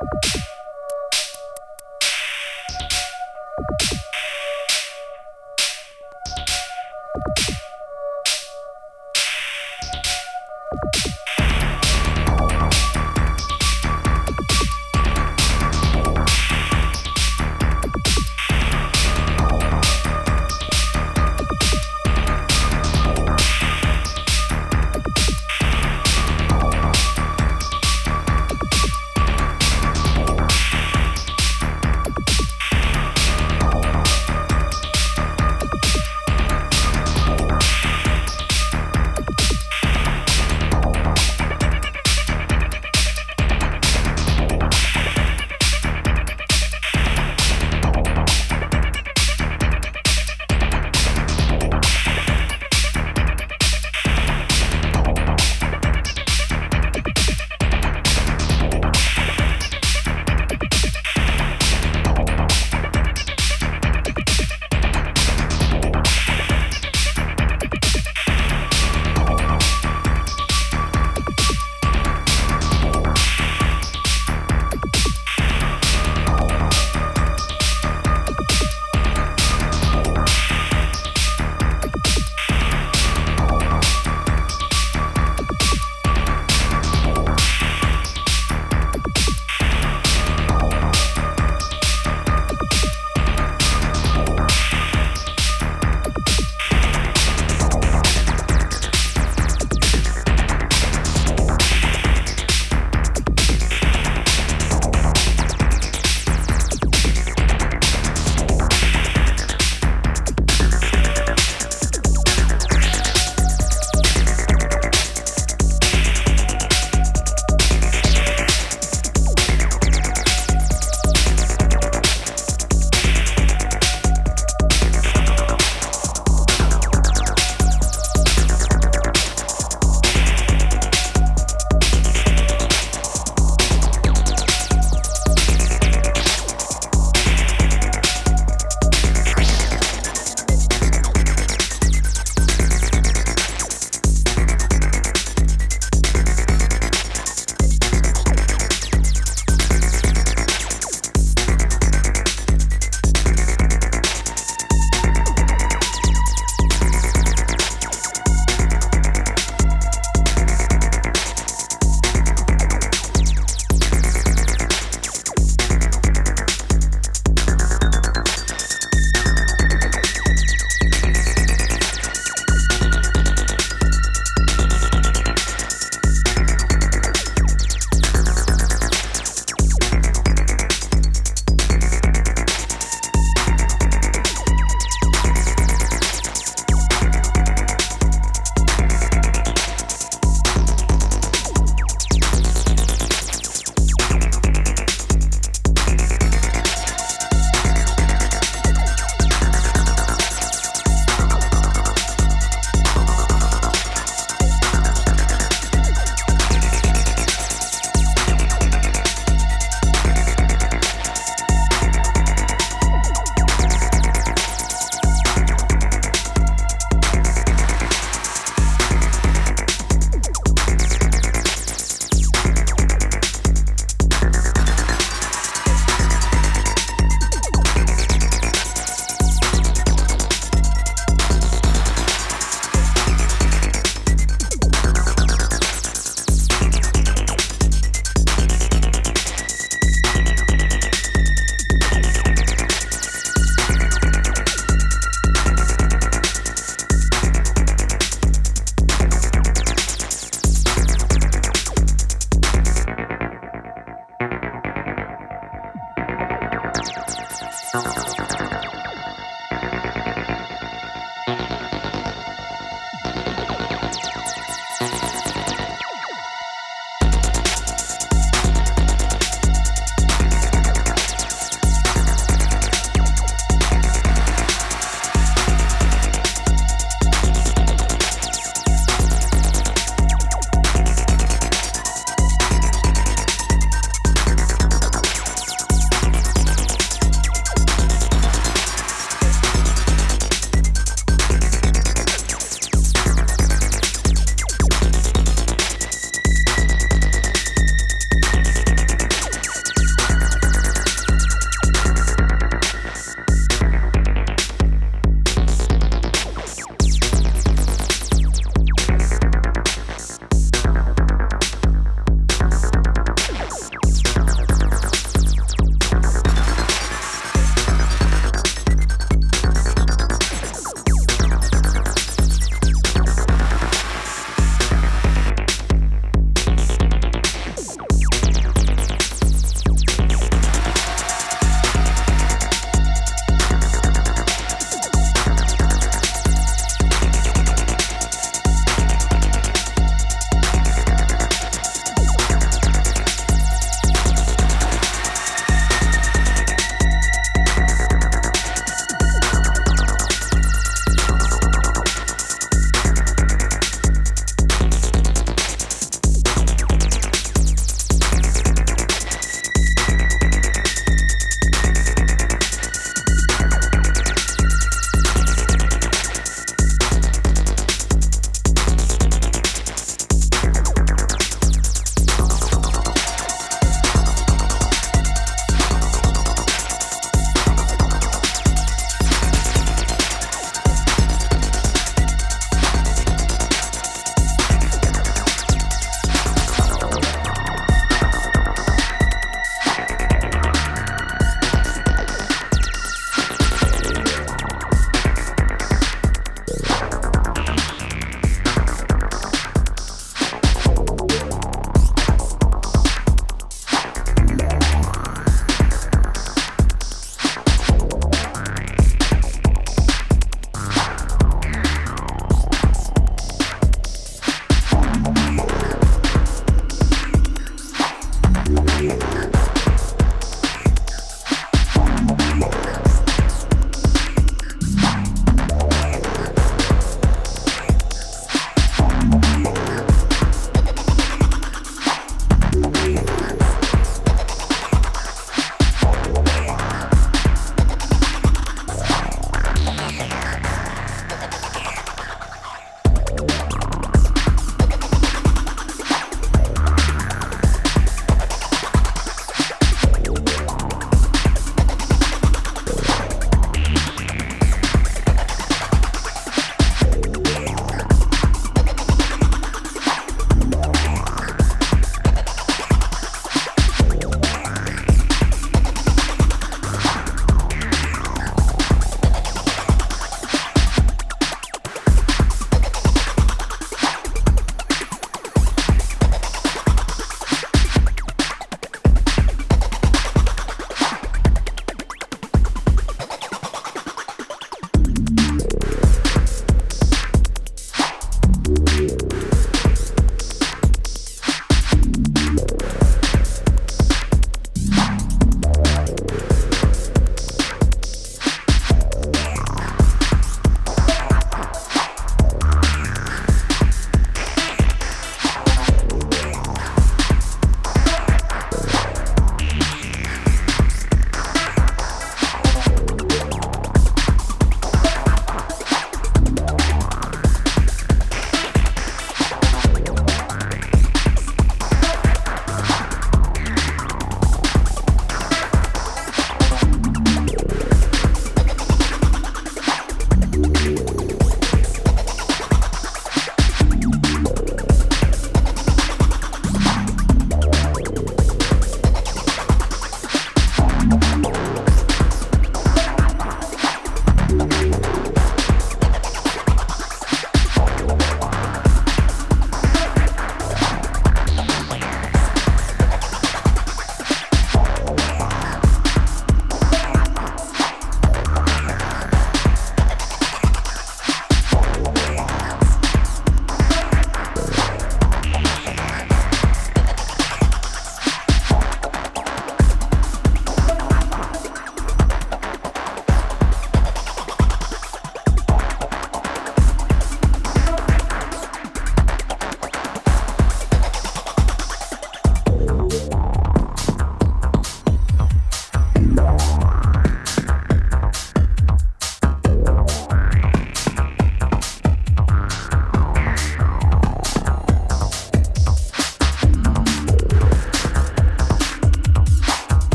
you